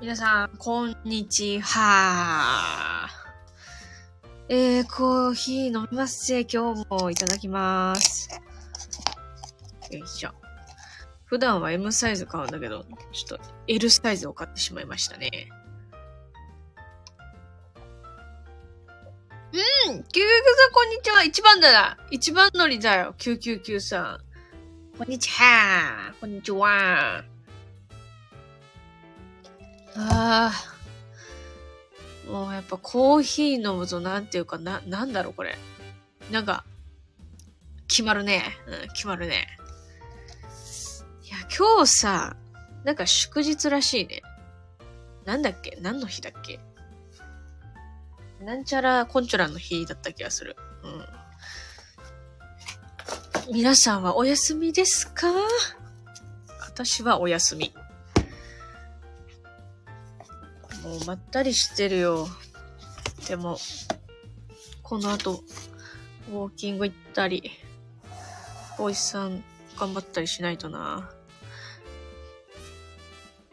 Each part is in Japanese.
皆さん、こんにちは。えー、コーヒー飲みますぜ。今日もいただきます。よいしょ。普段は M サイズ買うんだけど、ちょっと L サイズを買ってしまいましたね。うん救急さんこんにちは一番だな一番乗りだよ !999 さん。こんにちはこんにちはああ。もうやっぱコーヒー飲むとなんていうかな、なんだろうこれ。なんか、決まるね。うん、決まるね。いや、今日さ、なんか祝日らしいね。なんだっけ？何の日だっけ？なんちゃらコンチョラの日だった気がする。うん。皆さんはお休みですか？私はお休み。もうまったりしてるよ。でも、この後、ウォーキング行ったり、おいさん頑張ったりしないとな。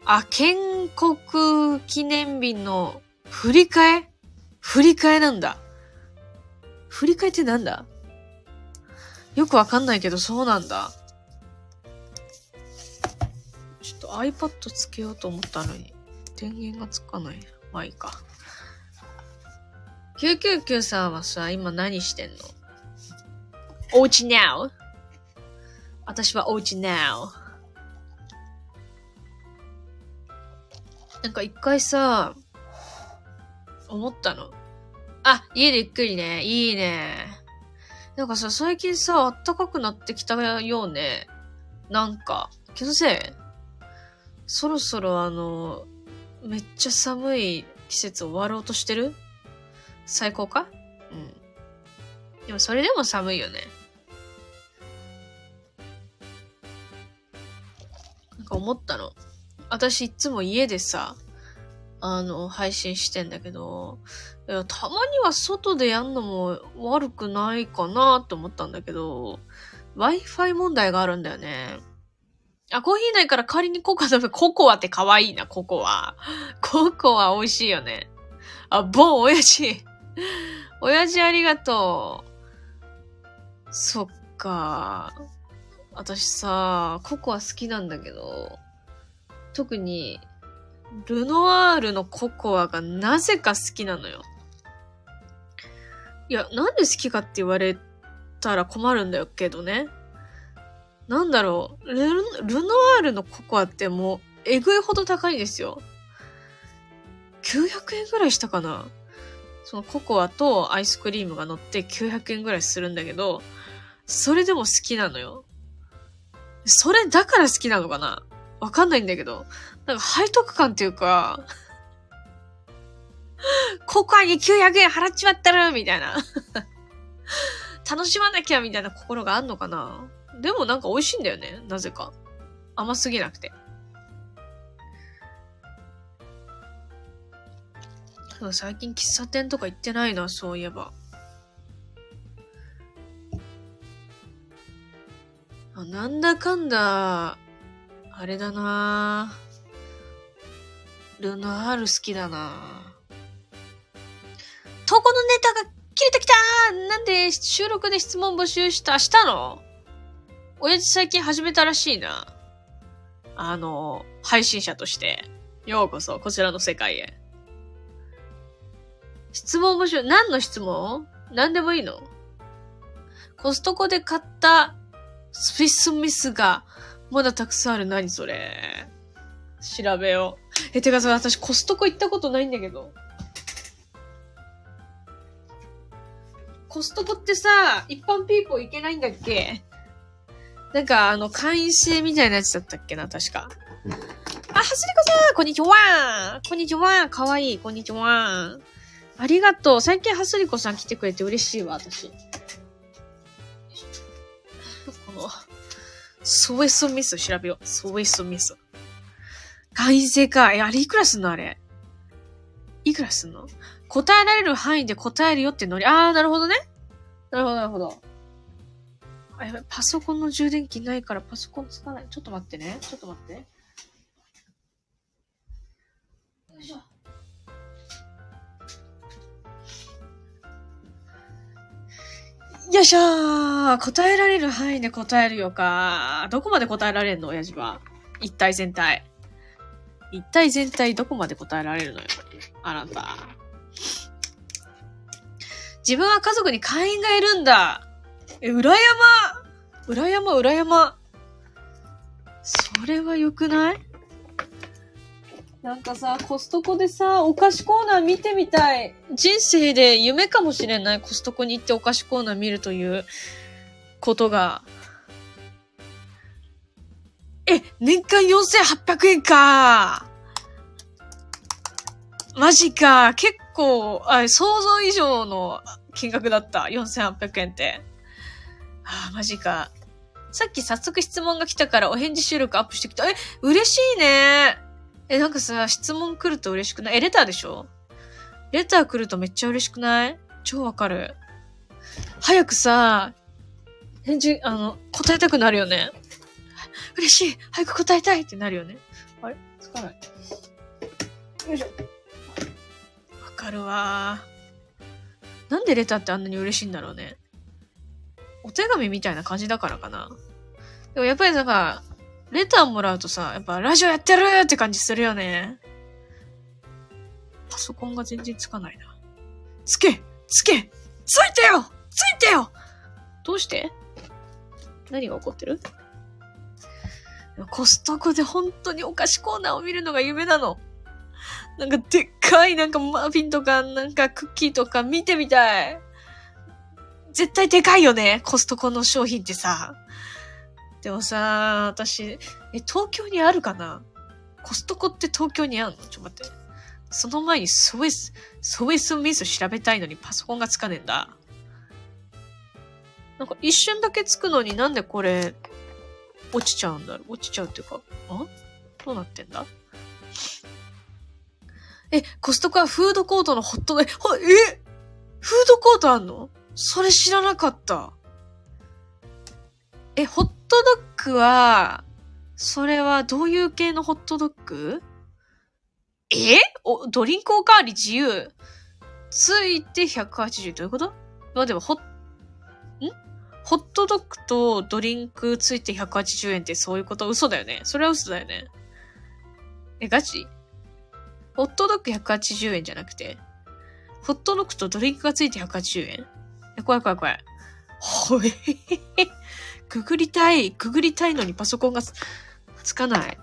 あ、建国記念日の振り替え？振り替えなんだ。振り替えってなんだ？よくわかんないけどそうなんだ。ちょっと iPad つけようと思ったのに。電源がつかない。まあいいか。999さんはさ、今何してんの？おうち now? 私はおうち now. なんか一回さ、思ったの。あ、家でゆっくりね。いいね。なんかさ、最近さ、暖かくなってきたようね。なんか、気のせい？そろそろあの、めっちゃ寒い季節終わろうとしてる？最高か？うん。でもそれでも寒いよね。なんか思ったの。私いつも家でさ、あの、配信してんだけど、いや、たまには外でやんのも悪くないかなって思ったんだけど、Wi-Fi 問題があるんだよね。あ、コーヒーないから代わりにココア食べ、ココアって可愛いな、ココア。ココア美味しいよね。あ、ボン、親父。親父ありがとう。そっか。私さ、ココア好きなんだけど、特に、ルノワールのココアがなぜか好きなのよ。いや、なんで好きかって言われたら困るんだけどね。なんだろう、ル、ルノワールのココアってもう、えぐいほど高いんですよ。900円ぐらいしたかなそのココアとアイスクリームが乗って900円ぐらいするんだけど、それでも好きなのよ。それだから好きなのかな？わかんないんだけど。なんか背徳感っていうか、ココアに900円払っちまったるみたいな。楽しまなきゃみたいな心があんのかな？でもなんか美味しいんだよね。なぜか。甘すぎなくて。最近喫茶店とか行ってないな、そういえば。あなんだかんだ、あれだなルノアール好きだな投稿のネタが切れてきたなんで収録で質問募集したしたの？親父最近始めたらしいな。あの、配信者として。ようこそ、こちらの世界へ。質問募集、何の質問？何でもいいの？コストコで買ったスピスミスがまだたくさんある。何それ？調べよう。え、てかさ、私コストコ行ったことないんだけど。コストコってさ、一般ピーポー行けないんだっけ？なんか、あの、会員制みたいなやつだったっけな、確か。あ、はすりこさんこんにちはこんにちはかわいいこんにちはありがとう最近はすりこさん来てくれて嬉しいわ、私。この、ソエソミス調べよう。ソエソミス。会員制か。え、あれいくらすんのあれ？いくらすんの？答えられる範囲で答えるよってノリ。あー、なるほどね。なるほど、なるほど。あ、やばい、パソコンの充電器ないからパソコンつかない。ちょっと待ってね。ちょっと待って。よいしょ。よいしょー答えられる範囲で答えるよか。どこまで答えられるの？親父は。一体全体。一体全体どこまで答えられるのよ？あなた。自分は家族に会員がいるんだ。え、裏山裏山、裏山。それは良くない？なんかさ、コストコでさ、お菓子コーナー見てみたい。人生で夢かもしれない。コストコに行ってお菓子コーナー見るということが。え、年間4800円か。マジか。結構、あ、想像以上の金額だった。4800円って。ああ、マジか。さっき早速質問が来たからお返事収録アップしてきた。え、嬉しいね。え、なんかさ、質問来ると嬉しくない？え、レターでしょ？レター来るとめっちゃ嬉しくない？超わかる。早くさ、返事、あの、答えたくなるよね。嬉しい早く答えたいってなるよね。あれ？つかない。よいしょ。わかるわなんでレターってあんなに嬉しいんだろうね。お手紙みたいな感じだからかな。でもやっぱりなんか、レターもらうとさ、やっぱラジオやってるって感じするよね。パソコンが全然つかないな。つけつけついてよついてよどうして？何が起こってる？コストコで本当にお菓子コーナーを見るのが夢なの。なんかでっかいなんかマフィンとかなんかクッキーとか見てみたい。絶対でかいよね。コストコの商品ってさ。でもさ、私、え、東京にあるかな？コストコって東京にあるの？ちょっと待って。その前にソイス、ソイスミス調べたいのにパソコンがつかねえんだ。なんか一瞬だけつくのになんでこれ、落ちちゃうんだろう？落ちちゃうっていうか、あ？どうなってんだ？え、コストコはフードコートのホットド、えフードコートあんの？それ知らなかった。え、ホットドッグは、それはどういう系のホットドッグ？え？お、ドリンクおかわり自由。ついて180どういうこと？まあでも、ホッ、ん？ホットドッグとドリンクついて180円ってそういうこと？嘘だよね。それは嘘だよね。え、ガチ？ホットドッグ180円じゃなくて、ホットドッグとドリンクがついて180円？え、怖い怖い怖い。ほえ。くぐりたい。くぐりたいのにパソコンがつかない。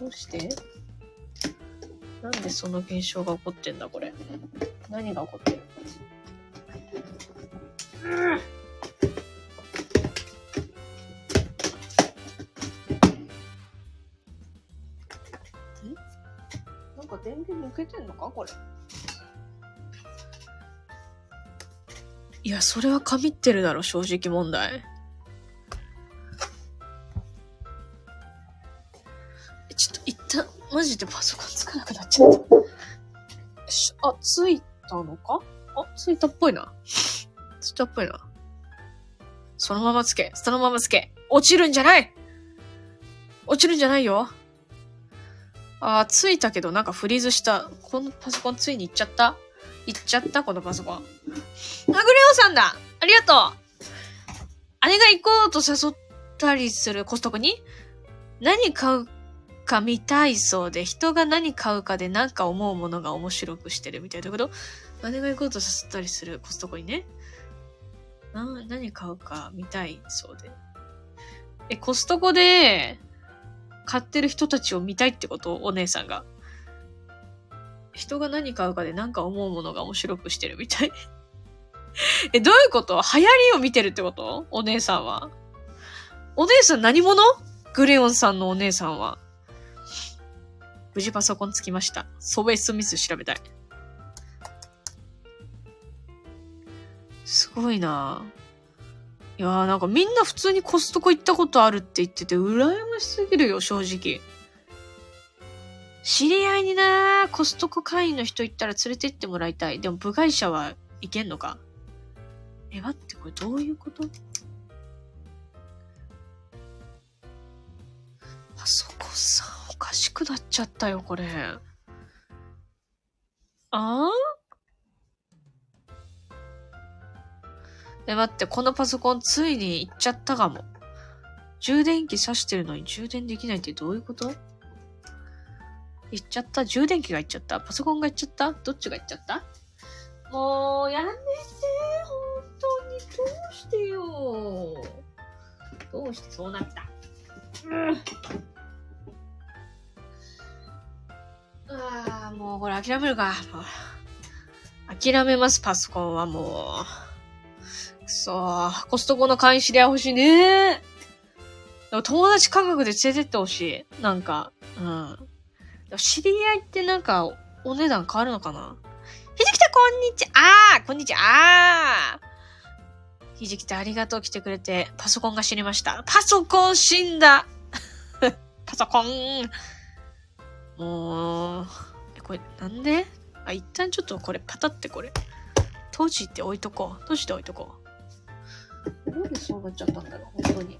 どうして？なんでその現象が起こってんだ、これ？何が起こってる？うんなんか電源抜けてんのかこれ？いや、それは神ってるだろ、正直問題。ちょっと一旦マジでパソコンつかなくなっちゃった。あ、ついたのか？あ、ついたっぽいな。ついたっぽいな。そのままつけ。そのままつけ。落ちるんじゃない落ちるんじゃないよ。あついたけどなんかフリーズした。このパソコンついに行っちゃった？行っちゃった？このパソコン。あ、グレオさんだありがとう姉が行こうと誘ったりするコストコに？何買うか見たいそうで、人が何買うかで何か思うものが面白くしてるみたいなこと姉が行こうとさったりするコストコにね。な、何買うか見たいそうで。え、コストコで買ってる人たちを見たいってこと？お姉さんが。人が何買うかで何か思うものが面白くしてるみたい。え、どういうこと？流行りを見てるってこと？お姉さんは。お姉さん何者？グレオンさんのお姉さんは。無事パソコンつきました。ソベスミス調べたい。すごいないやーなんかみんな普通にコストコ行ったことあるって言ってて、羨ましすぎるよ、正直。知り合いになコストコ会員の人行ったら連れて行ってもらいたい。でも部外者は行けんのか？え、待って、これどういうこと？パソコンさん。おかしくなっちゃったよ、これ。あえ、待って、このパソコンついに行っちゃったかも。充電器挿してるのに充電できないってどういうこと？行っちゃった？充電器が行っちゃった？パソコンが行っちゃった？どっちが行っちゃった？もう、やめて、本当に。どうしてよ。どうしてそうなった？うん。ああ、もうこれ諦めるか。諦めます、パソコンはもう。くそ。コストコの会員知り合い欲しいねでも友達価格で連れてってほしい。なんか、うん。でも知り合いってなんか、お値段変わるのかなひじきたこんにちはあーこんにちはあーひじきたありがとう来てくれて、パソコンが死にました。パソコン死んだ パソコンもう、え、これなんで？あ、一旦ちょっとこれパタってこれ。閉じて置いとこう。閉じて置いとこう。なんでそうなっちゃったんだろう本当に。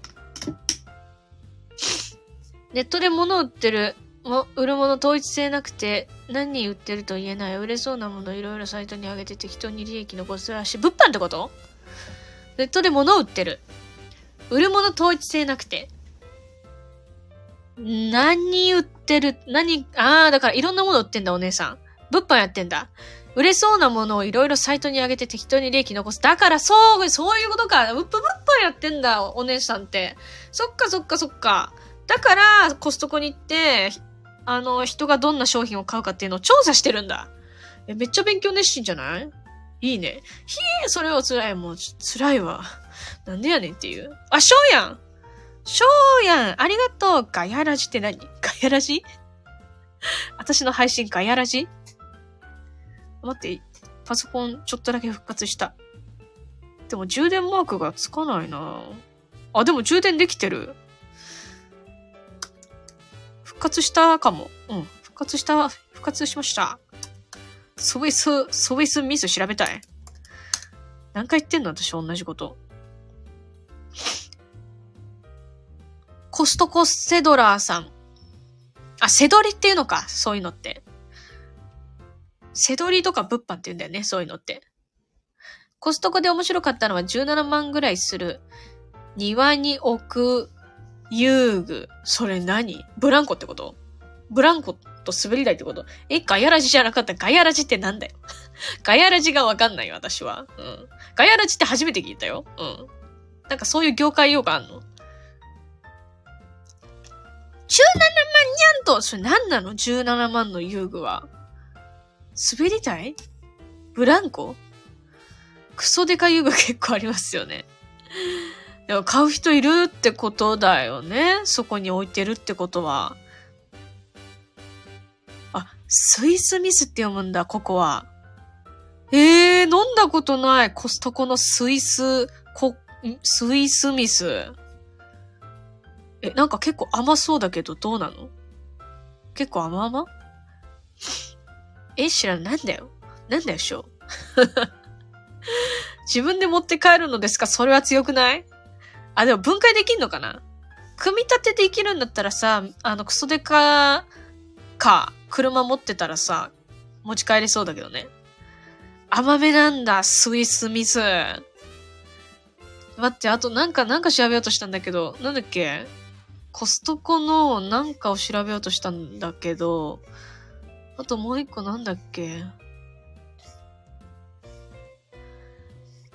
ネットで物売ってる、も売るもの統一性なくて、何売ってると言えない。売れそうなものいろいろサイトに上げて適当に利益残すらしい。物販ってこと？ネットで物を売ってる。売るもの統一性なくて。何売ってる何ああ、だからいろんなもの売ってんだ、お姉さん。物販やってんだ。売れそうなものをいろいろサイトに上げて適当に利益残す。だから、そう、そういうことか。物販物販やってんだ、お姉さんって。そっかそっかそっか。だから、コストコに行って、あの、人がどんな商品を買うかっていうのを調査してるんだ。めっちゃ勉強熱心じゃない？いいね。ひえ、それは辛い。もう、辛いわ。なんでやねんっていう。あ、ショーやんショーやんありがとうガヤラジって何？ガヤラジ？私の配信ガヤラジ？待って、パソコンちょっとだけ復活した。でも充電マークがつかないなあ、でも充電できてる。復活したかも。うん。復活した、復活しました。ソビス、ソビスミス調べたい。何回言ってんの？私同じこと。コストコセドラーさん。あ、セドリっていうのか。そういうのって。セドリとか物販って言うんだよね。そういうのって。コストコで面白かったのは17万ぐらいする庭に置く遊具。それ何？ブランコってこと？ブランコと滑り台ってこと？え、ガヤラジじゃなかった？ガヤラジってなんだよ？ガヤラジがわかんないよ、私は。うん。ガヤラジって初めて聞いたよ。うん。なんかそういう業界用があんの ?17 万にゃんとそれ何なの ?17 万の遊具は。滑り台？ブランコ？クソデカ遊具結構ありますよね。でも買う人いるってことだよね。そこに置いてるってことは。スイスミスって読むんだ、ここは。えー、飲んだことない。コストコのスイス、こ、スイスミス。え、なんか結構甘そうだけどどうなの？結構甘々？え、知らん、なんだよ。なんだよ、ショー。自分で持って帰るのですか？それは強くない？あ、でも分解できんのかな？組み立てできるんだったらさ、あの、クソデカか、車持ってたらさ、持ち帰れそうだけどね。甘めなんだ、スイスミス。待って、あとなんか、なんか調べようとしたんだけど、なんだっけ？コストコのなんかを調べようとしたんだけど、あともう一個なんだっけ？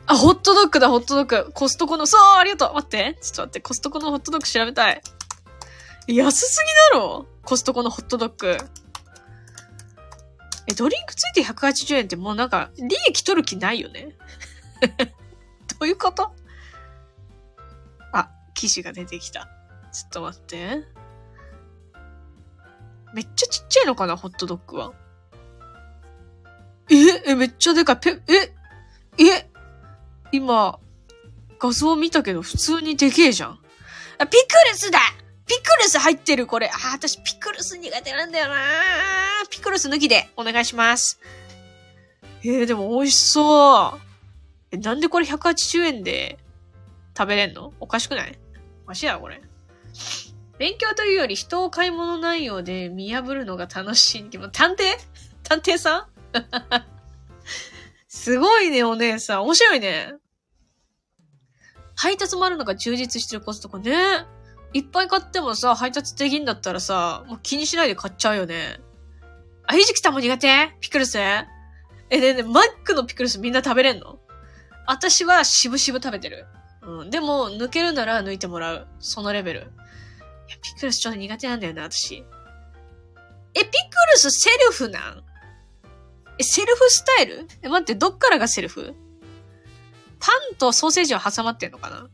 あ、ホットドッグだ、ホットドッグ。コストコの、そう、ありがとう。待って。ちょっと待って、コストコのホットドッグ調べたい。安すぎだろ？コストコのホットドッグ。え、ドリンクついて180円ってもうなんか、利益取る気ないよね？どういうこと？あ、記事が出てきた。ちょっと待って。めっちゃちっちゃいのかな、ホットドッグは？え？え、めっちゃでかい。ペ、え？え？今、画像見たけど普通にでけえじゃん。あ、ピクルスだピクルス入ってる、これ。あ、私ピクルス苦手なんだよなピクルス抜きでお願いします。えー、でも美味しそう。え、なんでこれ180円で食べれんの？おかしくない？おかしいな、これ。勉強というより人を買い物内容で見破るのが楽しい。でも探偵？探偵さん？すごいね、お姉さん。面白いね。配達もあるのが充実してるコストコね。いっぱい買ってもさ、配達できんだったらさ、もう気にしないで買っちゃうよね。あ、ひじきたも苦手？ピクルス？え、ねね、マックのピクルスみんな食べれんの？私はしぶしぶ食べてる。うん。でも、抜けるなら抜いてもらう。そのレベル。いや、ピクルスちょっと苦手なんだよな、私。え、ピクルスセルフなん？え、セルフスタイル？え、待って、どっからがセルフ？パンとソーセージは挟まってんのかな？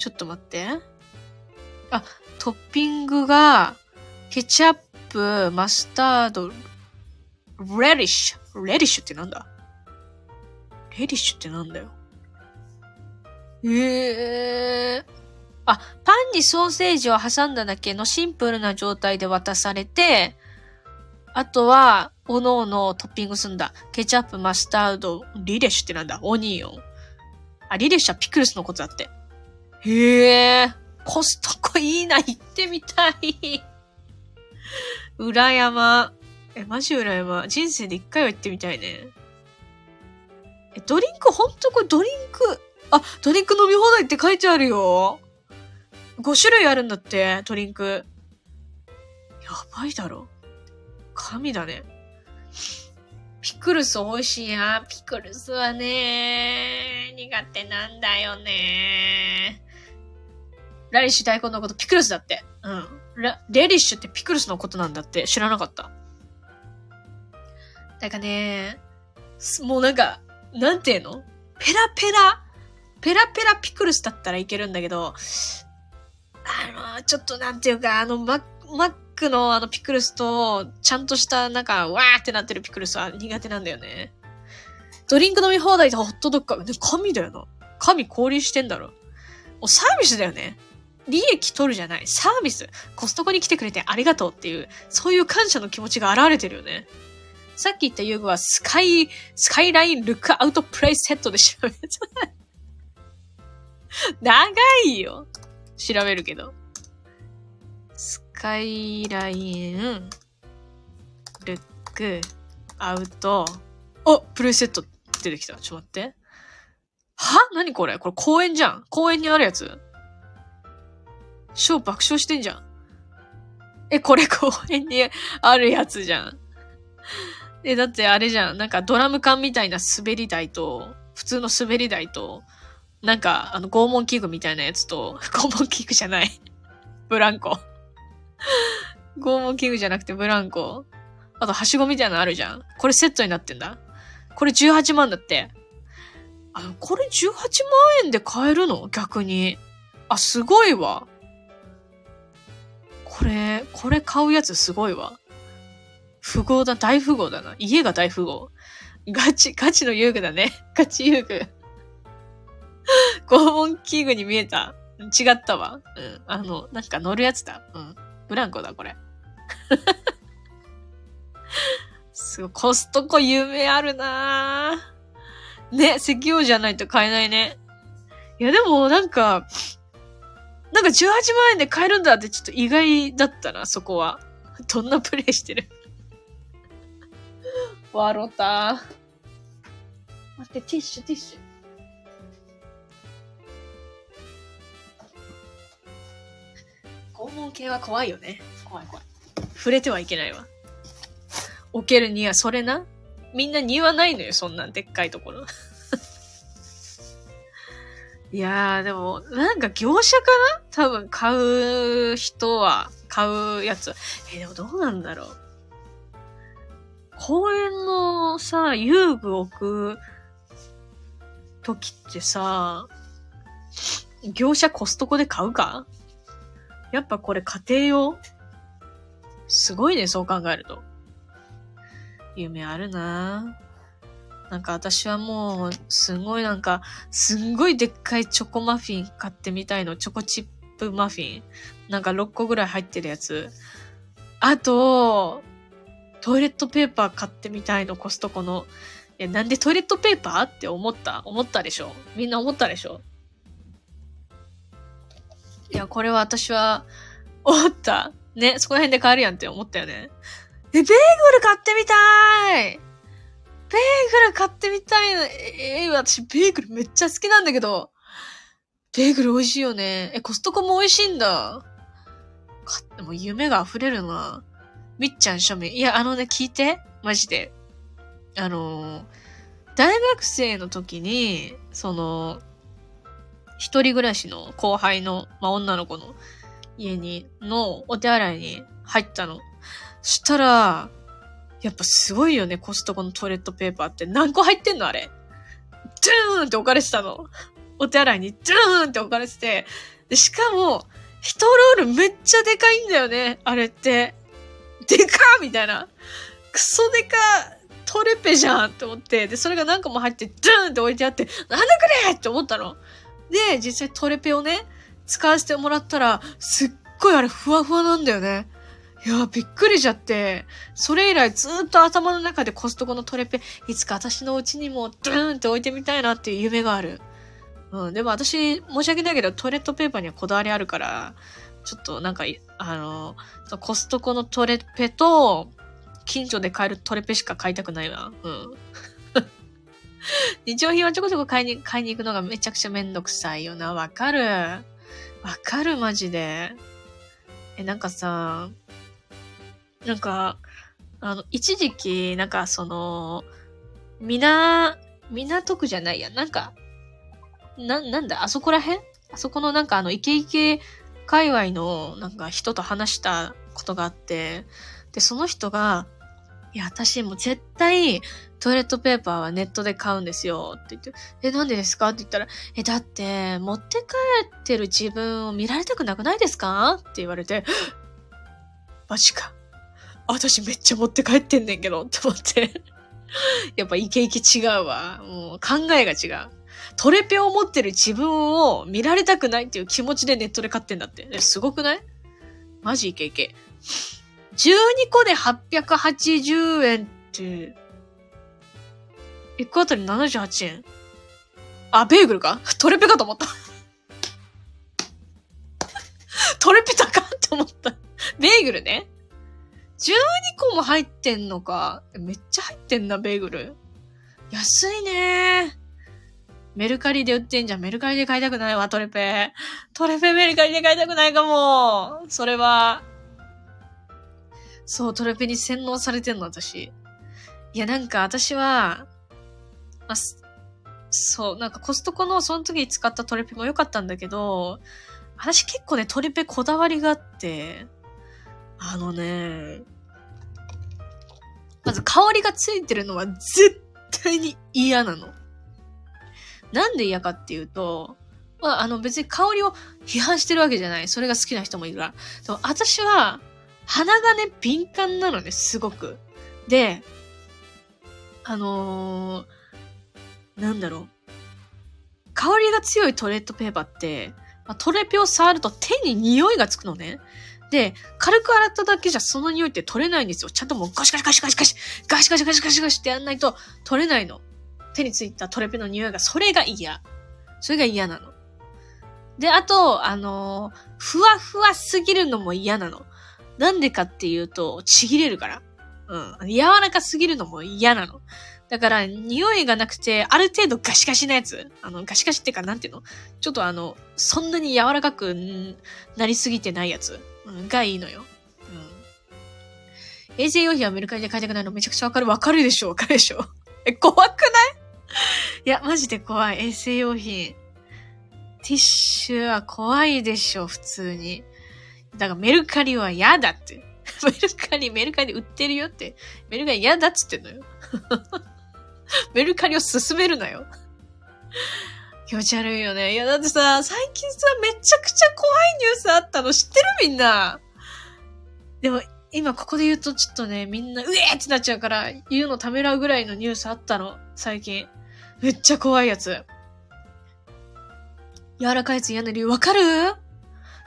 ちょっと待って。あ、トッピングが、ケチャッププ、マスタード、レディッシュ。レディッシュってなんだ？レディッシュってなんだよええー。あ、パンにソーセージを挟んだだけのシンプルな状態で渡されて、あとは、おのおのトッピングすんだ。ケチャップ、マスタード、リレッシュってなんだ？オニオン。あ、リレッシュはピクルスのことだって。へえ、コストコいいな、行ってみたい。裏山。え、マジ裏山。人生で一回は行ってみたいね。え、ドリンク、ほんとこれドリンク、あ、ドリンク飲み放題って書いてあるよ。5種類あるんだって、ドリンク。やばいだろ。神だね。ピクルス美味しいや。ピクルスはね、苦手なんだよね。ラリッシュ大根のことピクルスだって。うん。ラ、レリッシュってピクルスのことなんだって知らなかった。なんかね、もうなんか、なんていうの？ペラペラ、ペラペラピクルスだったらいけるんだけど、あの、ちょっとなんていうか、あの、ママックのあのピクルスと、ちゃんとしたなんか、わーってなってるピクルスは苦手なんだよね。ドリンク飲み放題とホットドッグか、神だよな。神降臨してんだろ。もうサービスだよね。利益取るじゃない。サービス。コストコに来てくれてありがとうっていう、そういう感謝の気持ちが現れてるよね。さっき言った遊具はスカイ、スカイラインルックアウトプレイセットで調べた。長いよ。調べるけど。スカイライン、ルック、アウト、おプレイセット出てきた。ちょっと待って。は？何これ？これ公園じゃん。公園にあるやつ超爆笑してんじゃん。え、これ公園にあるやつじゃん。え、だってあれじゃん。なんかドラム缶みたいな滑り台と、普通の滑り台と、なんか、あの、拷問器具みたいなやつと、拷問器具じゃない。ブランコ。拷問器具じゃなくてブランコ。あと、はしごみたいなのあるじゃん。これセットになってんだ。これ18万だって。あ、これ18万円で買えるの？逆に。あ、すごいわ。これ、これ買うやつすごいわ。富豪だ、大富豪だな。家が大富豪。ガチ、ガチの遊具だね。ガチ遊具。拷問器具に見えた。違ったわ。うん。あの、なんか乗るやつだ。うん。ブランコだ、これ。すごい、コストコ夢あるなぁ。ね、石油じゃないと買えないね。いや、でも、なんか、なんか18万円で買えるんだってちょっと意外だったな、そこは。どんなプレイしてる？笑った。待って、ティッシュ、ティッシュ。肛門系は怖いよね。怖い怖い。触れてはいけないわ。置けるにはそれな？みんな庭ないのよ、そんなんでっかいところ。いやー、でも、なんか業者かな？多分買う人は、買うやつ。えでもどうなんだろう。公園のさ、遊具置く時ってさ、業者コストコで買うか？やっぱこれ家庭用？すごいね、そう考えると。夢あるなぁ。なんか私はもう、すごいなんか、すんごいでっかいチョコマフィン買ってみたいの。チョコチップマフィン。なんか6個ぐらい入ってるやつ。あと、トイレットペーパー買ってみたいの、コストコの。え、なんでトイレットペーパーって思った？思ったでしょ？みんな思ったでしょ？いや、これは私は、思った。ね、そこら辺で買えるやんって思ったよね。え、ベーグル買ってみたいベーグル買ってみたいの。えー、私ベーグルめっちゃ好きなんだけど。ベーグル美味しいよね。え、コストコも美味しいんだ。かっても夢が溢れるな。みっちゃん庶民。いや、あのね、聞いて。マジで。あの、大学生の時に、その、一人暮らしの後輩の、まあ、女の子の家に、のお手洗いに入ったの。そしたら、やっぱすごいよね、コストコのトイレットペーパーって何個入ってんのあれ。ドゥーンって置かれてたの。お手洗いにドゥーンって置かれてて。で、しかも、一ロールめっちゃでかいんだよね、あれって。でかみたいな。クソでかトレペじゃんって思って。で、それが何個も入って、ドゥーンって置いてあって、なんだこれって思ったの。で、実際トレペをね、使わせてもらったら、すっごいあれふわふわなんだよね。いや、びっくりしちゃって、それ以来ずっと頭の中でコストコのトレペ、いつか私の家にもドゥーンって置いてみたいなっていう夢がある。うん、でも私、申し訳ないけど、トレットペーパーにはこだわりあるから、ちょっとなんか、あの、コストコのトレペと、近所で買えるトレペしか買いたくないわ。うん。日用品はちょこちょこ買いに、買いに行くのがめちゃくちゃめんどくさいよな。わかる。わかる、マジで。え、なんかさ、なんか、あの、一時期、なんかその、みな、港区じゃないや。なんか、な、なんだ、あそこら辺？あそこのなんかあの、イケイケ界隈のなんか人と話したことがあって、で、その人が、いや、私もう絶対トイレットペーパーはネットで買うんですよって言って、え、なんでですか？って言ったら、え、だって、持って帰ってる自分を見られたくなくないですか？って言われて、マジか。私めっちゃ持って帰ってんねんけど って思ってやっぱイケイケ違うわ。もう考えが違う。トレペを持ってる自分を見られたくないっていう気持ちでネットで買ってんだって。すごくない？マジイケイケ。12個で880円って、1個あたり78円。あ、ベーグルか？トレペかと思った。トレペ高って思った。ベーグルね。12個も入ってんのか？めっちゃ入ってんな、ベーグル。安いねメルカリで売ってんじゃん。メルカリで買いたくないわ、トレペ。トレペメルカリで買いたくないかも。それは。そう、トレペに洗脳されてんの、私。いや、なんか私は、あ、そう、なんかコストコのその時に使ったトレペも良かったんだけど、私結構ね、トレペこだわりがあって、あのね、まず香りがついてるのは絶対に嫌なの。なんで嫌かっていうと、まあ、あの別に香りを批判してるわけじゃない。それが好きな人もいるから。でも私は、鼻がね、敏感なのね、すごく。で、あのー、なんだろう。香りが強いトレットペーパーって、まあ、トレペを触ると手に匂いがつくのね。で、軽く洗っただけじゃその匂いって取れないんですよ。ちゃんともうガシガシガシガシガシ、ガシガシガシガシガシってやんないと取れないの。手についたトレペの匂いが、それが嫌。それが嫌なの。で、あと、あのー、ふわふわすぎるのも嫌なの。なんでかっていうと、ちぎれるから。うん。柔らかすぎるのも嫌なの。だから、匂いがなくて、ある程度ガシガシなやつ。あの、ガシガシってか、なんていうの？ちょっとあの、そんなに柔らかくなりすぎてないやつ、うん、がいいのよ。うん。衛生用品はメルカリで買いたくないのめちゃくちゃわかる。わかるでしょわかるでしょ え、怖くない？いや、マジで怖い。衛生用品。ティッシュは怖いでしょ、普通に。だからメルカリは嫌だって。メルカリ、メルカリ売ってるよって。メルカリ嫌だっつってんのよ。メルカリを進めるなよ。気持ち悪いよね。いや、だってさ、最近さ、めちゃくちゃ怖いったの知ってるみんな。でも、今ここで言うとちょっとね、みんな、うえーってなっちゃうから、言うのためらうぐらいのニュースあったの。最近。めっちゃ怖いやつ。柔らかいやつ嫌な理由わかる？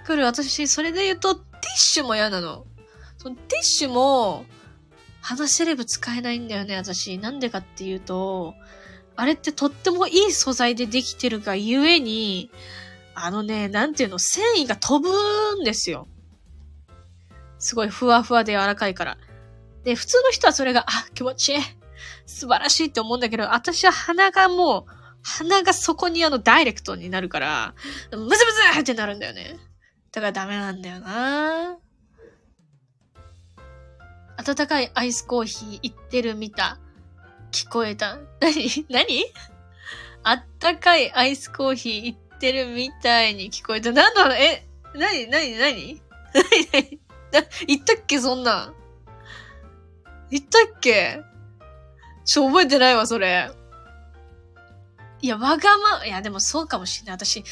来る？私、それで言うと、ティッシュも嫌なの。そのティッシュも、鼻セレブ使えないんだよね、私。なんでかっていうと、あれってとってもいい素材でできてるがゆえに、あのね、なんていうの、繊維が飛ぶんですよ。すごいふわふわで柔らかいから。で、普通の人はそれが、あ、気持ちいい。素晴らしいって思うんだけど、私は鼻がもう、鼻がそこにあのダイレクトになるから、ムズムズってなるんだよね。だからダメなんだよな温かいアイスコーヒー行ってる見た。聞こえた。何？何？あったかいアイスコーヒー行ってるみたいに聞こえた。なんだろうえ、なになになに言ったっけそんなん？言ったっけ？ちょ、覚えてないわ、それ。いや、わがま、いや、でもそうかもしれない。私、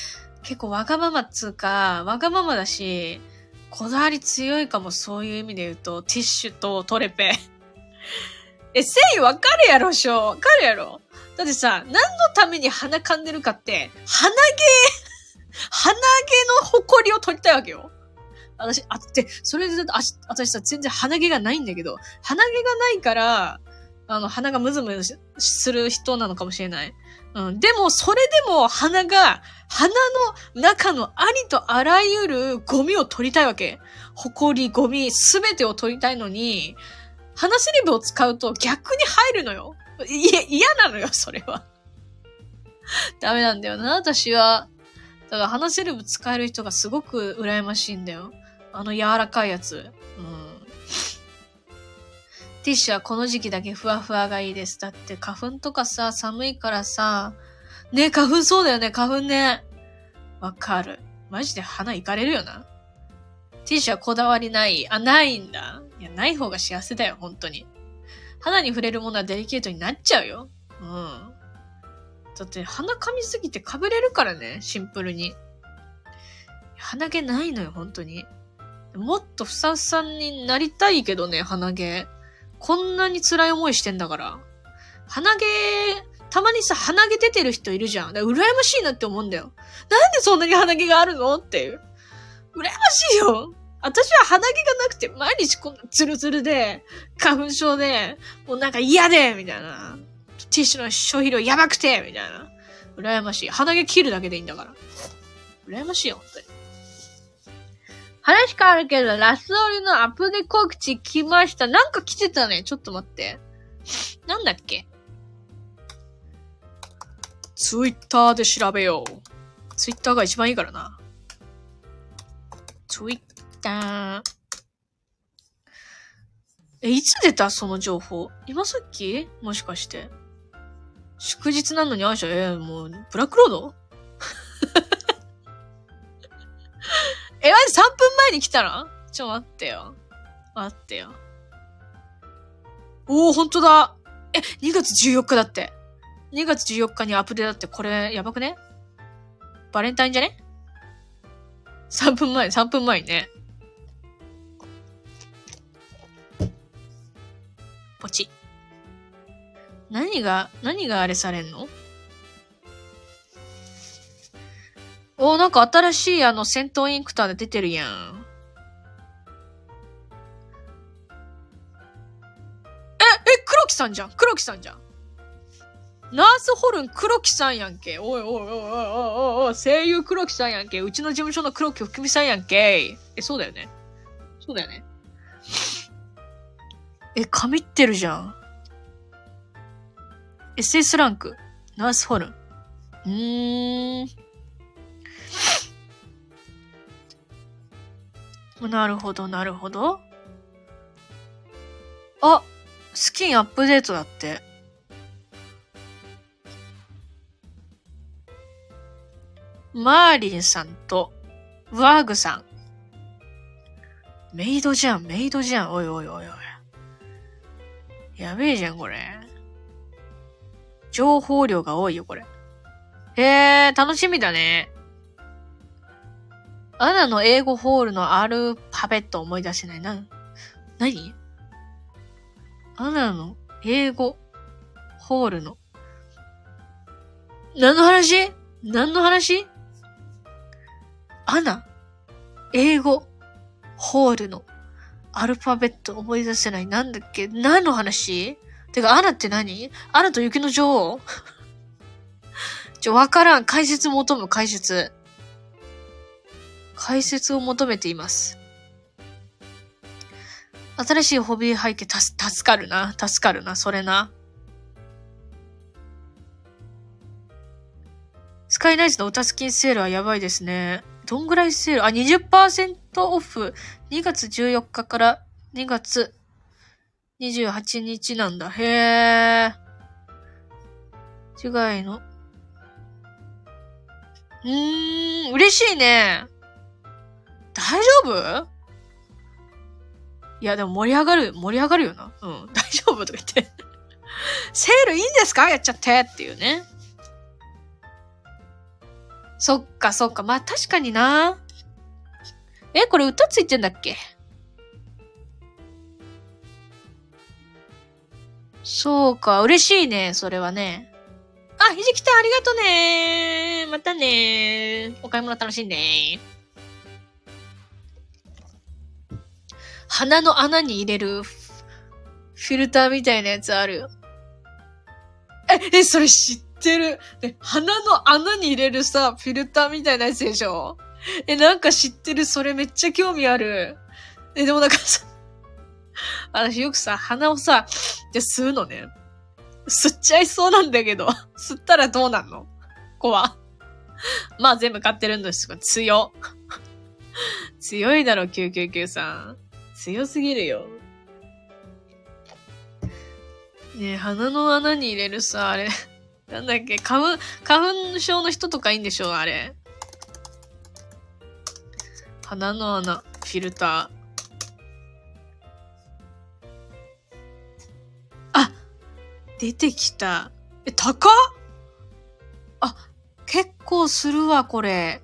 結構わがままっつうか、わがままだし、こだわり強いかも、そういう意味で言うと、ティッシュとトレペ。え、誠意わかるやろ、しょわかるやろ？だってさ、何のために鼻噛んでるかって、鼻毛、鼻毛の埃を取りたいわけよ。私、あって、それで、あ私さ、全然鼻毛がないんだけど、鼻毛がないから、あの、鼻がムズムズする人なのかもしれない。うん。でも、それでも鼻が、鼻の中のありとあらゆるゴミを取りたいわけ。埃、ゴミ、すべてを取りたいのに、鼻セリブを使うと逆に入るのよ。いや、嫌なのよ、それは。ダメなんだよな、私は。だから鼻セレブ使える人がすごく羨ましいんだよ。あの柔らかいやつ。うん。ティッシュはこの時期だけふわふわがいいです。だって花粉とかさ、寒いからさ、ね、花粉そうだよね、花粉ね。わかる。マジで鼻いかれるよな。ティッシュはこだわりないあ、ないんだ。いや、ない方が幸せだよ、本当に。肌に触れるものはデリケートになっちゃうよ。うん。だって鼻噛みすぎてかぶれるからね、シンプルに。鼻毛ないのよ、本当に。もっとふさふさになりたいけどね、鼻毛。こんなに辛い思いしてんだから。鼻毛、たまにさ、鼻毛出てる人いるじゃん。だ羨ましいなって思うんだよ。なんでそんなに鼻毛があるのっていう。羨ましいよ。私は鼻毛がなくて毎日こんなツルツルで、花粉症で、もうなんか嫌でみたいな。ティッシュの消費量やばくてみたいな。羨ましい。鼻毛切るだけでいいんだから。羨ましいよ、本当に。話変わるけど、ラスオリのアプデ告知来ました。なんか来てたね。ちょっと待って。なんだっけ？ツイッターで調べよう。ツイッターが一番いいからな。ツイッ。え、いつ出たその情報？今さっき？もしかして。祝日なのにあいしゃ、えー、もう、ブラックロード？え、マジ3分前に来たの？ちょ、待ってよ。待ってよ。おー、ほんとだ。え、2月14日だって。2月14日にアップデートってこれ、やばくね？バレンタインじゃね ?3 分前、3分前にね。ポチ。何が、何があれされんの？おなんか新しいあの戦闘インクターで出てるやん。え、え、黒木さんじゃん黒木さんじゃん。ナースホルン黒木さんやんけ。おいおいおいおいおいおいおい、声優黒木さんやんけ。うちの事務所の黒木福美さんやんけ。え、そうだよね。そうだよね。え、神ってるじゃん。SS ランク。ナースホルン。うーん。なるほど、なるほど。あ、スキンアップデートだって。マーリンさんと、ワーグさん。メイドじゃん、メイドじゃん。おいおいおいおい。やべえじゃん、これ。情報量が多いよ、これ。へえ、楽しみだね。アナの英語ホールのアルファベット思い出せないな。何？アナの英語ホールの。何の話？何の話？アナ英語ホールのアルファベット思い出せない。なんだっけ？何の話？てか、アナって何？アナと雪の女王？ちょ、わからん。解説求む、解説。解説を求めています。新しいホビー背景たす、助かるな。助かるな。それな。スカイナイツのおたすきセールはやばいですね。どんぐらいセールあ、20%オフ。2月14日から2月28日なんだ。へー。違いの。うーん、嬉しいね。大丈夫？いや、でも盛り上がる、盛り上がるよな。うん、大丈夫とか言って。セールいいんですか？やっちゃってっていうね。そっか、そっか。まあ確かにな。え、これ歌ついてんだっけ？そうか、嬉しいね、それはね。あ、ひじきたんありがとねまたねお買い物楽しんで鼻の穴に入れるフィルターみたいなやつあるよ。え、え、それ知ってってる。え、鼻の穴に入れるさ、フィルターみたいなやつでしょ？え、なんか知ってる？それめっちゃ興味ある。え、でもなんかさ、私よくさ、鼻をさ、で吸うのね。吸っちゃいそうなんだけど、吸ったらどうなんの？怖。まあ全部買ってるんですが、強。強いだろ、999さん。強すぎるよ。ねえ、鼻の穴に入れるさ、あれ。なんだっけ、花粉、花粉症の人とかいいんでしょあれ。鼻の穴、フィルター。あ出てきた。え、高っあ、結構するわ、これ。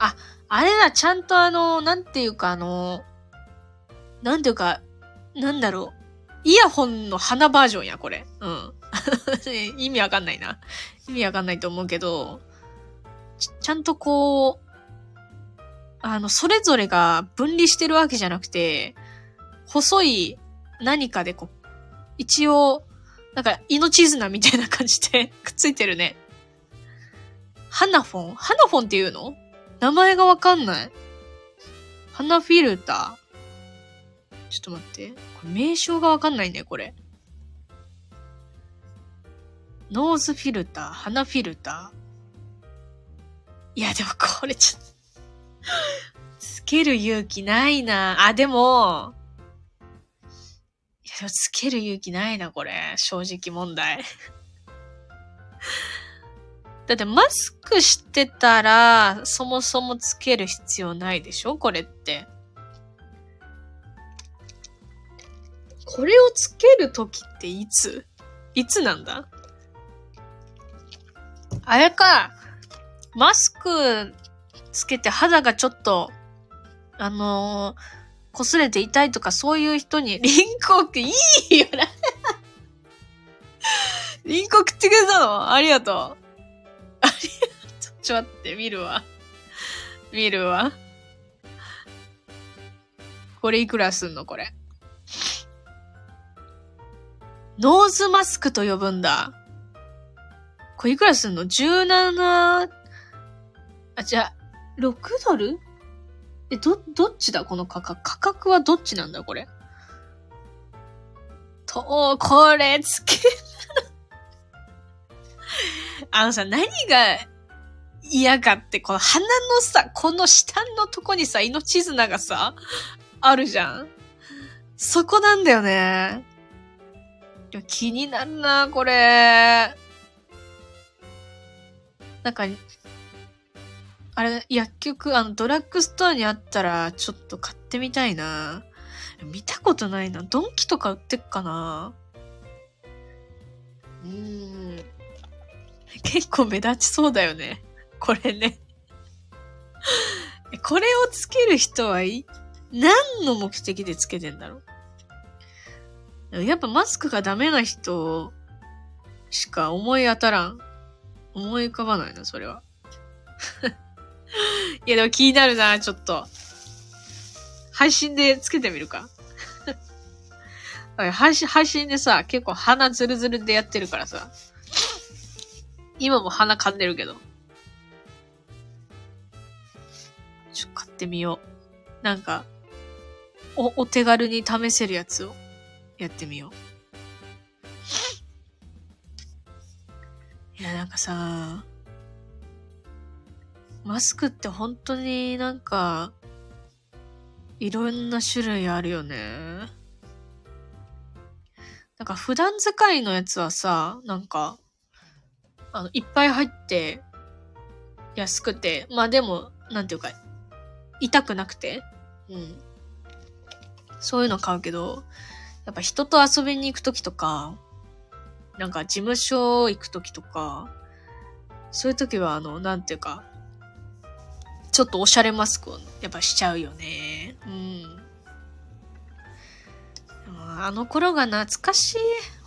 あ、あれだ、ちゃんとあの、なんていうかあの、なんていうか、なんだろう。イヤホンの鼻バージョンや、これ。うん。意味わかんないな。意味わかんないと思うけど、ちちゃんとこう、あの、それぞれが分離してるわけじゃなくて、細い何かでこう、一応、なんか、命綱みたいな感じで くっついてるね。ハナフォン？ハナフォンっていうの？名前がわかんない。鼻フィルター。ちょっと待って。これ名称がわかんないね、これ。nose filter、鼻フィルター？いや、でもこれちょっとつける勇気ないな。あ、でも、いや、でもつける勇気ないな、これ。正直問題。だってマスクしてたら、そもそもつける必要ないでしょ？これって。これをつけるときっていつ？いつなんだ？あれか、マスクつけて肌がちょっと、あのー、擦れて痛いとかそういう人に、リンコっていいよな リンコ食ってくれたの？ありがとう。ありがとう。ちょっと待って、見るわ。見るわ。これいくらすんの？これ。ノーズマスクと呼ぶんだ。これいくらすんの ?17、あ、じゃあ、6ドル？え、ど、どっちだ？この価格。価格はどっちなんだこれ？と、これ、つけ、あのさ、何が嫌かって、この鼻のさ、この下のとこにさ、命綱がさ、あるじゃん？そこなんだよね。気になるな、これ。なんか、あれ、薬局、あの、ドラッグストアにあったら、ちょっと買ってみたいな。見たことないな。ドンキとか売ってっかな。うーん。結構目立ちそうだよね。これね。これをつける人はい何の目的でつけてんだろうやっぱマスクがダメな人しか思い当たらん。思い浮かばないな、それは。いや、でも気になるな、ちょっと。配信でつけてみるか。配信、配信でさ、結構鼻ズルズルでやってるからさ。今も鼻噛んでるけど。ちょっと、買ってみよう。なんか、お、お手軽に試せるやつをやってみよう。いや、なんかさ、マスクって本当になんか、いろんな種類あるよね。なんか普段使いのやつはさ、なんか、あの、いっぱい入って、安くて、まあでも、なんていうか、痛くなくて、うん。そういうの買うけど、やっぱ人と遊びに行くときとか、なんか事務所行くときとか、そういうときはあの、なんていうか、ちょっとおしゃれマスクをやっぱしちゃうよね。うん。あの頃が懐かしい。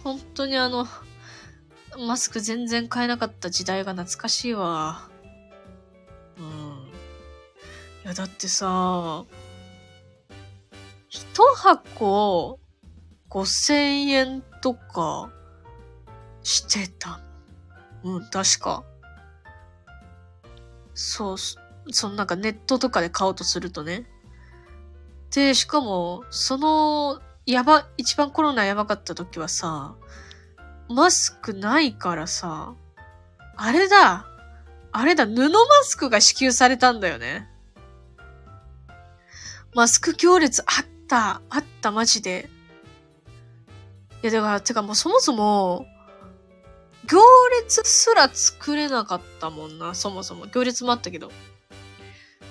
本当にあの、マスク全然買えなかった時代が懐かしいわ。うん。いや、だってさ、一箱5000円とかしてた。うん、確か。そう、そのなんかネットとかで買おうとするとね。で、しかも、その、やば、一番コロナやばかった時はさ、マスクないからさ、あれだあれだ、布マスクが支給されたんだよね。マスク行列あった、あった、マジで。いや、だから、てかもうそもそも、行列すら作れなかったもんな、そもそも。行列もあったけど。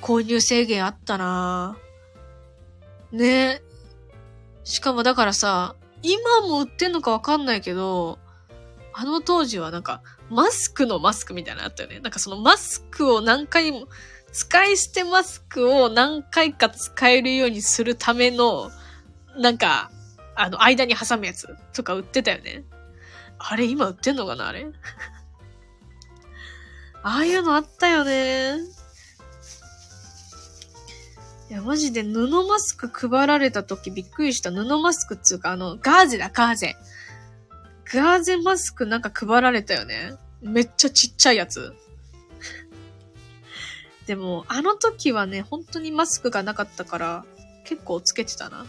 購入制限あったなねしかもだからさ、今も売ってんのかわかんないけど、あの当時はなんか、マスクのマスクみたいなのあったよね。なんかそのマスクを何回も、使い捨てマスクを何回か使えるようにするための、なんか、あの、間に挟むやつとか売ってたよね。あれ今売ってんのかなあれ？ああいうのあったよね。いや、マジで布マスク配られた時びっくりした。布マスクっつうか、あの、ガーゼだ、ガーゼ。ガーゼマスクなんか配られたよね。めっちゃちっちゃいやつ。でも、あの時はね、本当にマスクがなかったから、結構つけてたな。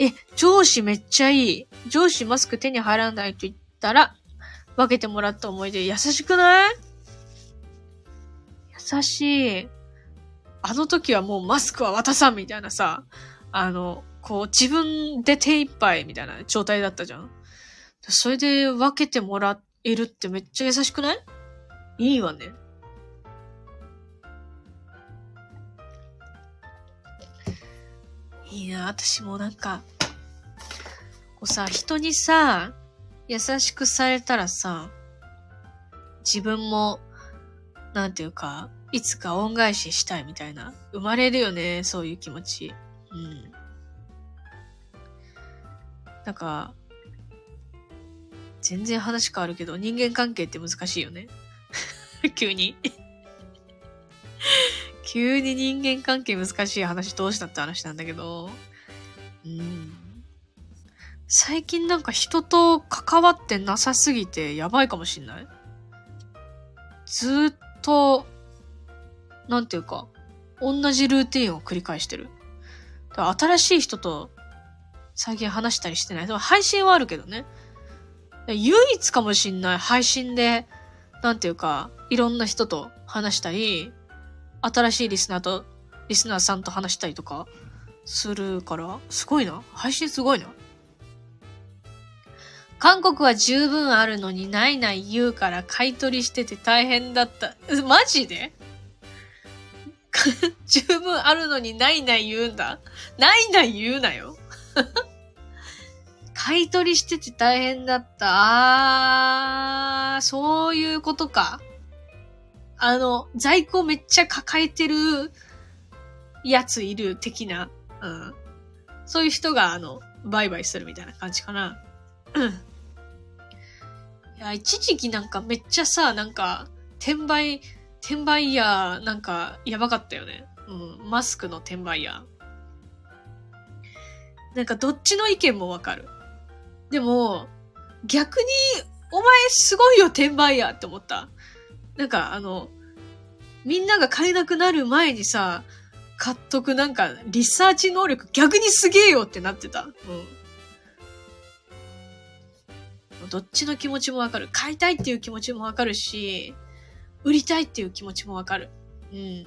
え、上司めっちゃいい。上司マスク手に入らないと言ったら、分けてもらった思い出優しくない？優しい。あの時はもうマスクは渡さんみたいなさ、あの、こう自分で手一杯みたいな状態だったじゃん。それで分けてもらえるってめっちゃ優しくない？いいわね。いいな、私もなんか、うさ、人にさ、優しくされたらさ、自分も、なんていうか、いつか恩返ししたいみたいな、生まれるよね、そういう気持ち。うん。なんか、全然話変わるけど、人間関係って難しいよね。急に。急に人間関係難しい話どうしたって話なんだけど。うん。最近なんか人と関わってなさすぎてやばいかもしんない？ずっと、なんていうか、同じルーティンを繰り返してる。だから新しい人と最近話したりしてない？でも配信はあるけどね。唯一かもしんない。配信で、なんていうか、いろんな人と話したり、新しいリスナーと、リスナーさんと話したりとかするから、すごいな。配信すごいな。韓国は十分あるのにないない言うから買い取りしてて大変だった。マジで？十分あるのにないない言うんだ？ないない言うなよ。買い取りしてて大変だった。あー、そういうことか。あの、在庫めっちゃ抱えてるやついる的な。うん。そういう人が、あの、売買するみたいな感じかな。うん。いや、一時期なんかめっちゃさ、なんか、転売、転売ヤー、なんか、やばかったよね。うん。マスクの転売ヤー。なんかどっちの意見もわかる。でも、逆に、お前すごいよ、転売ヤーって思った。なんかあの、みんなが買えなくなる前にさ、買っとくなんか、リサーチ能力逆にすげえよってなってた。うん。どっちの気持ちもわかる。買いたいっていう気持ちもわかるし、売りたいっていう気持ちもわかる。うん。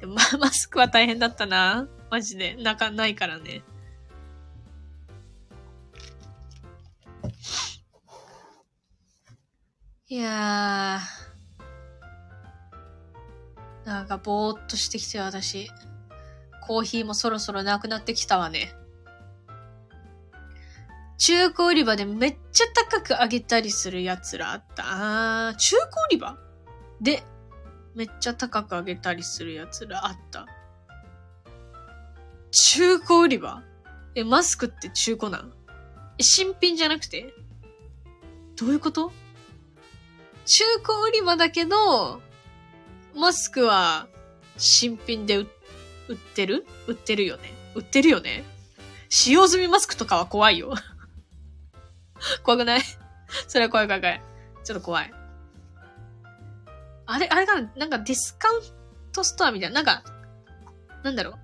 でも、マスクは大変だったな。マジで。なか、ないからね。いやー。なんかぼーっとしてきて私。コーヒーもそろそろなくなってきたわね。中古売り場でめっちゃ高く上げたりするやつらあった。あー、中古売り場？で、めっちゃ高く上げたりするやつらあった。中古売り場？え、マスクって中古なん？え、新品じゃなくて？どういうこと？中古売り場だけど、マスクは新品で売ってる？売ってるよね。売ってるよね。使用済みマスクとかは怖いよ。怖くない？それは怖い怖い怖い。ちょっと怖い。あれ、あれかな？なんかディスカウントストアみたいな？なんか、なんだろう？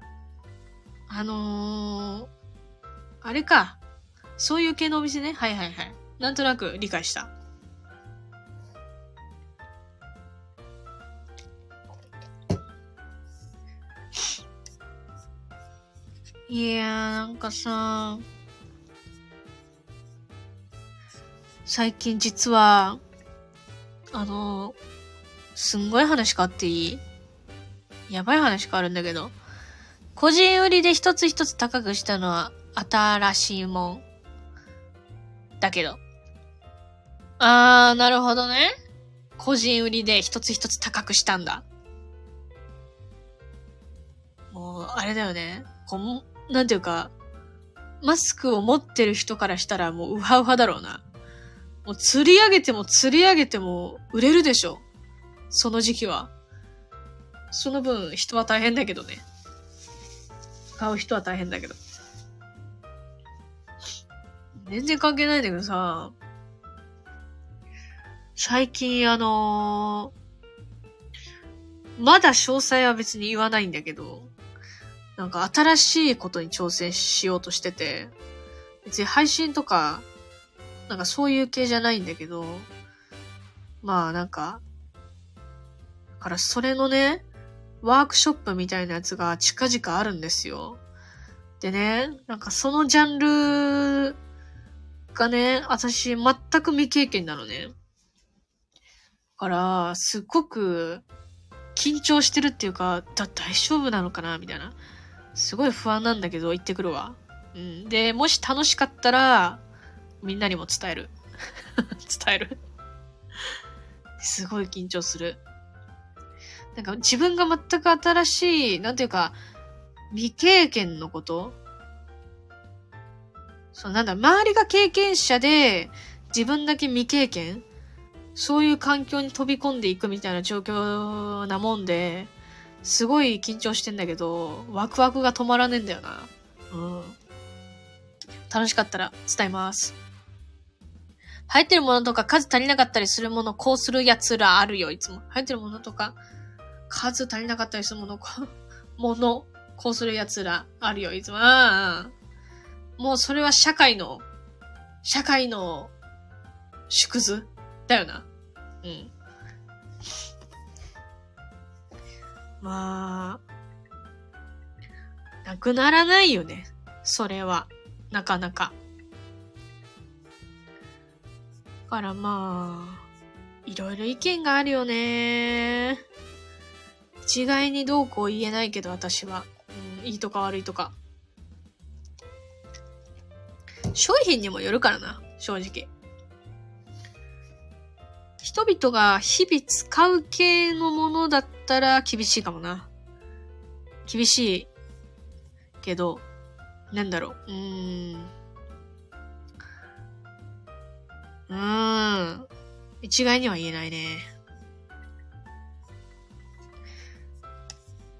あのー、あれか。そういう系のお店ね？はいはいはい。なんとなく理解した。いやー、なんかさー、最近実は、あの、すんごい話変わっていい？やばい話変わるんだけど、個人売りで一つ一つ高くしたのは新しいもん。だけど。あー、なるほどね。個人売りで一つ一つ高くしたんだ。もう、あれだよね。こう、なんていうか、マスクを持ってる人からしたらもうウハウハだろうな。もう釣り上げても釣り上げても売れるでしょ。その時期は。その分人は大変だけどね。買う人は大変だけど。全然関係ないんだけどさ、最近あのー、まだ詳細は別に言わないんだけど、なんか新しいことに挑戦しようとしてて、別に配信とかなんかそういう系じゃないんだけど、まあなんか、だからそれのね、ワークショップみたいなやつが近々あるんですよ。でね、なんかそのジャンルがね、私全く未経験なのね。だから、すっごく緊張してるっていうか、だ、大丈夫なのかな？みたいな。すごい不安なんだけど、行ってくるわ。うん。で、もし楽しかったら、みんなにも伝える。伝える。すごい緊張する。なんか自分が全く新しい、なんていうか、未経験のこと？そう、なんだ、周りが経験者で、自分だけ未経験？そういう環境に飛び込んでいくみたいな状況なもんで、すごい緊張してんだけど、ワクワクが止まらねえんだよな。うん。楽しかったら伝えます。入ってるものとか数足りなかったりするもの、こうする奴らあるよ、いつも。入ってるものとか、数足りなかったりするもの、もの、こうする奴らあるよ、いつも。もうそれは社会の、社会の縮図だよな。うん。まあ、なくならないよね。それは。なかなか。からまあ、いろいろ意見があるよね。一概にどうこう言えないけど、私は。うん、いいとか悪いとか。商品にもよるからな、正直。人々が日々使う系のものだったら厳しいかもな。厳しいけど、なんだろう。うーん。うーん。一概には言えないね。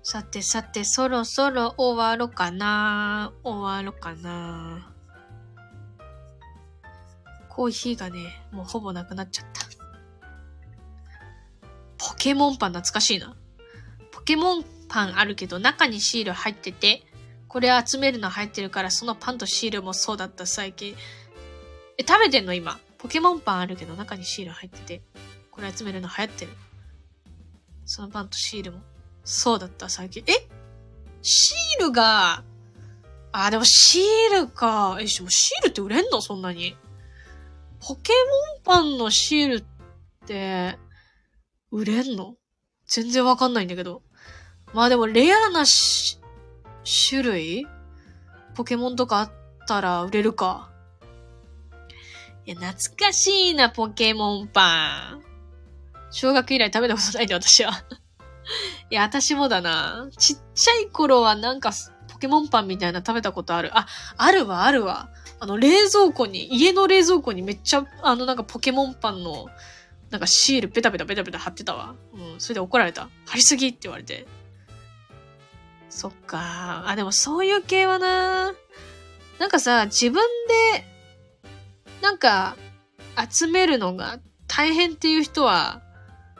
さてさて、そろそろ終わろかな。終わろかな。コーヒーがね、もうほぼなくなっちゃった。ポケモンパン懐かしいな。ポケモンパンあるけど中にシール入ってて、これ集めるの入ってるからそのパンとシールもそうだった最近。え、食べてんの今？ポケモンパンあるけど中にシール入ってて、これ集めるの流行ってる。そのパンとシールも。そうだった最近。え？シールが、あ、でもシールか。え、しもシールって売れんの？そんなに。ポケモンパンのシールって、売れんの？全然わかんないんだけど。まあでもレアな種類？ポケモンとかあったら売れるか。いや、懐かしいな、ポケモンパン。小学以来食べたことないんで、私は。いや、私もだな。ちっちゃい頃はなんか、ポケモンパンみたいな食べたことある。あ、あるわ、あるわ。あの、冷蔵庫に、家の冷蔵庫にめっちゃ、あの、なんかポケモンパンの、なんかシールペタペタペタペタ貼ってたわ。うん、それで怒られた。貼りすぎって言われて。そっか。あ、でもそういう系はな。なんかさ、自分で、なんか、集めるのが大変っていう人は、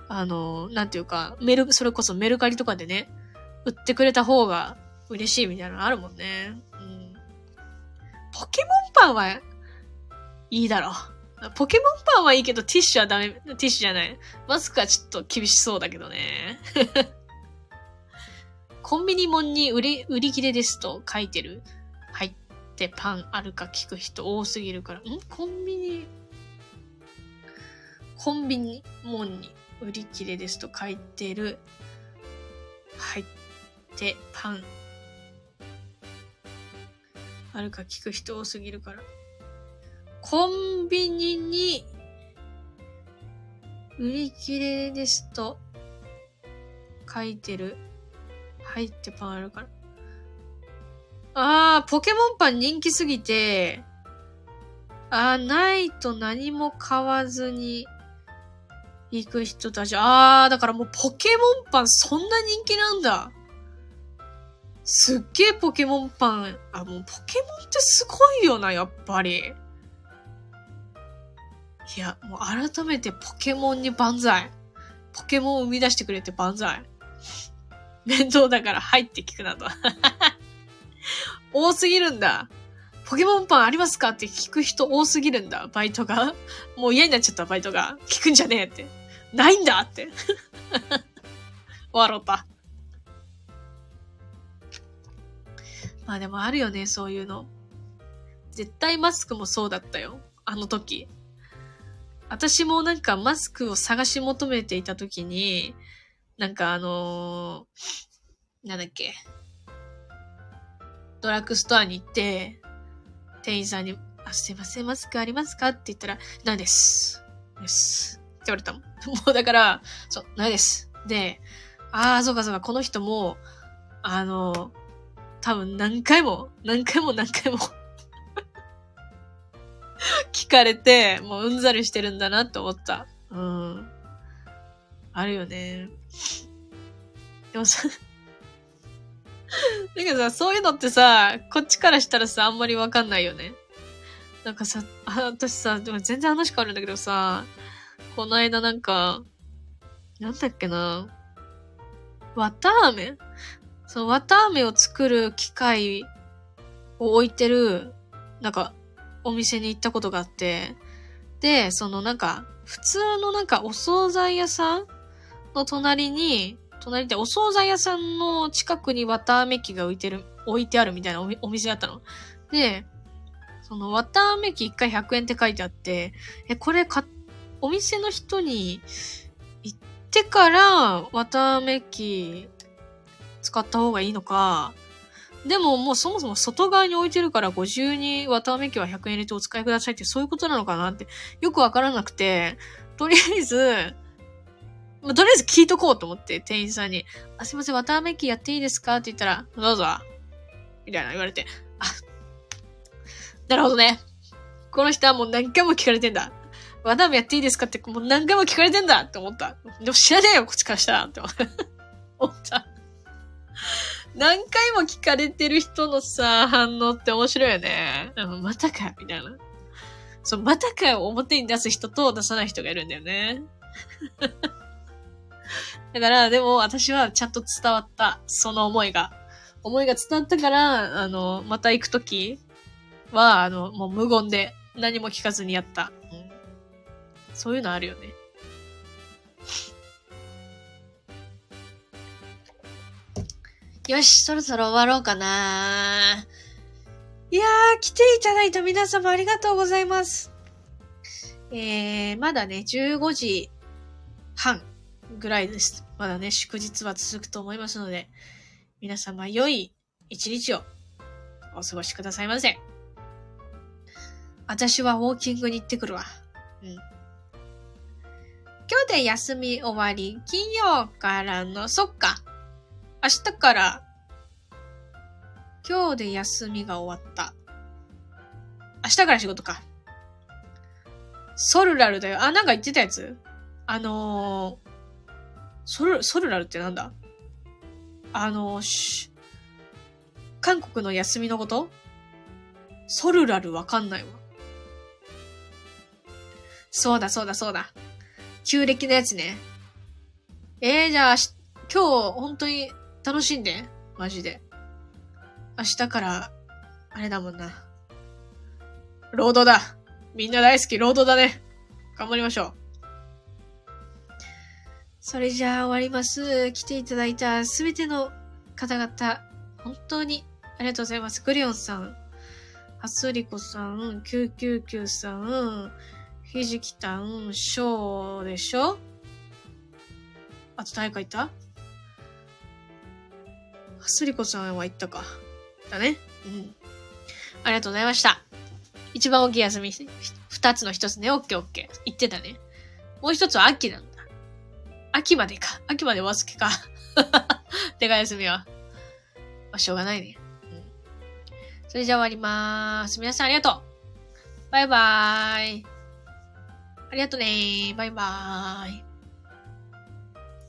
あの、なんていうか、メル、それこそメルカリとかでね、売ってくれた方が嬉しいみたいなのあるもんね。うん。ポケモンパンはいいだろう。ポケモンパンはいいけどティッシュはダメ、ティッシュじゃない。マスクはちょっと厳しそうだけどね。コンビニもんに売り、売り切れですと書いてる。ってパンあるか聞く人多すぎるから。ん？コンビニ、コンビニ？もんに売り切れですと書いてる。入ってパン。あるか聞く人多すぎるから。コンビニに売り切れですと書いてる。入ってパンあるから。あー、ポケモンパン人気すぎて、あー、ないと何も買わずに行く人たち。あー、だからもうポケモンパンそんな人気なんだ。すっげえポケモンパン。あ、もうポケモンってすごいよな、やっぱり。いや、もう改めてポケモンに万歳。ポケモンを生み出してくれて万歳。面倒だから入って聞くなと。多すぎるんだ。ポケモンパンありますかって聞く人多すぎるんだ、バイトが。もう嫌になっちゃった、バイトが。聞くんじゃねえって。ないんだって。笑った。まあでもあるよね、そういうの。絶対マスクもそうだったよ。あの時。私もなんかマスクを探し求めていた時に、なんかあのー、なんだっけ。ドラッグストアに行って、店員さんに、あ、すいません、マスクありますか？って言ったら、ないです。です。って言われたもん。もうだから、そう、ないです。で、ああ、そうかそうか、この人も、あの、多分何回も、何回も何回も 聞かれて、もううんざりしてるんだなって思った。うん。あるよね。でもさ、なんかさ、そういうのってさ、こっちからしたらさ、あんまりわかんないよね。なんかさ、私さ、でも全然話変わるんだけどさ、この間なんか、なんだっけな。綿あめ？その綿あめを作る機械を置いてる、なんか、お店に行ったことがあって、で、そのなんか、普通のなんかお惣菜屋さんの隣に、隣でお惣菜屋さんの近くに綿あめ機が置いてる、置いてあるみたいなお店だったの。で、その綿あめ機1回100円って書いてあって、え、これか、お店の人に行ってから綿あめ機使った方がいいのか、でももうそもそも外側に置いてるからご自由に綿あめ機は100円入れてお使いくださいってそういうことなのかなってよくわからなくて、とりあえず、まあ、とりあえず聞いとこうと思って、店員さんに、あ、すいません、綿あめ機やっていいですか？って言ったら、どうぞ。みたいな言われて、あ、なるほどね。この人はもう何回も聞かれてんだ。綿あめやっていいですか？ってもう何回も聞かれてんだって思った。でも知らねえよ、こっちからしたらって思った。何回も聞かれてる人のさ、反応って面白いよね。またかみたいな。そう、またかを表に出す人と出さない人がいるんだよね。だから、でも私はちゃんと伝わった。その思いが。思いが伝わったから、あの、また行くときは、あの、もう無言で何も聞かずにやった。うん、そういうのあるよね。よし、そろそろ終わろうかな。いやー、来ていただいた皆様ありがとうございます。えー、まだね、15時半ぐらいです。まだね、祝日は続くと思いますので、皆様良い一日をお過ごしくださいませ。私はウォーキングに行ってくるわ。うん。今日で休み終わり、金曜からの、そっか。明日から、今日で休みが終わった。明日から仕事か。ソルラルだよ。あ、なんか言ってたやつ？あのー、ソル、ソルラルってなんだ？あの、し、韓国の休みのこと？ソルラルわかんないわ。そうだそうだそうだ。旧暦のやつね。えー、じゃあ、今日、本当に楽しんで？マジで。明日から、あれだもんな。労働だ。みんな大好き、労働だね。頑張りましょう。それじゃあ終わります。来ていただいたすべての方々、本当にありがとうございます。グリオンさん、はすりこさん、999さん、ひじきたん、しょうでしょ？あと誰かいた？はすりこさんは行ったか。だね。うん。ありがとうございました。一番大きい休み、二つの一つね。オッケーオッケー。言ってたね。もう一つは秋なんだ。秋までか。秋までお預けか。でかい休みは。まあ、しょうがないね。それじゃあ終わりまーす。皆さんありがとう。バイバーイ。ありがとうねー。バイバーイ。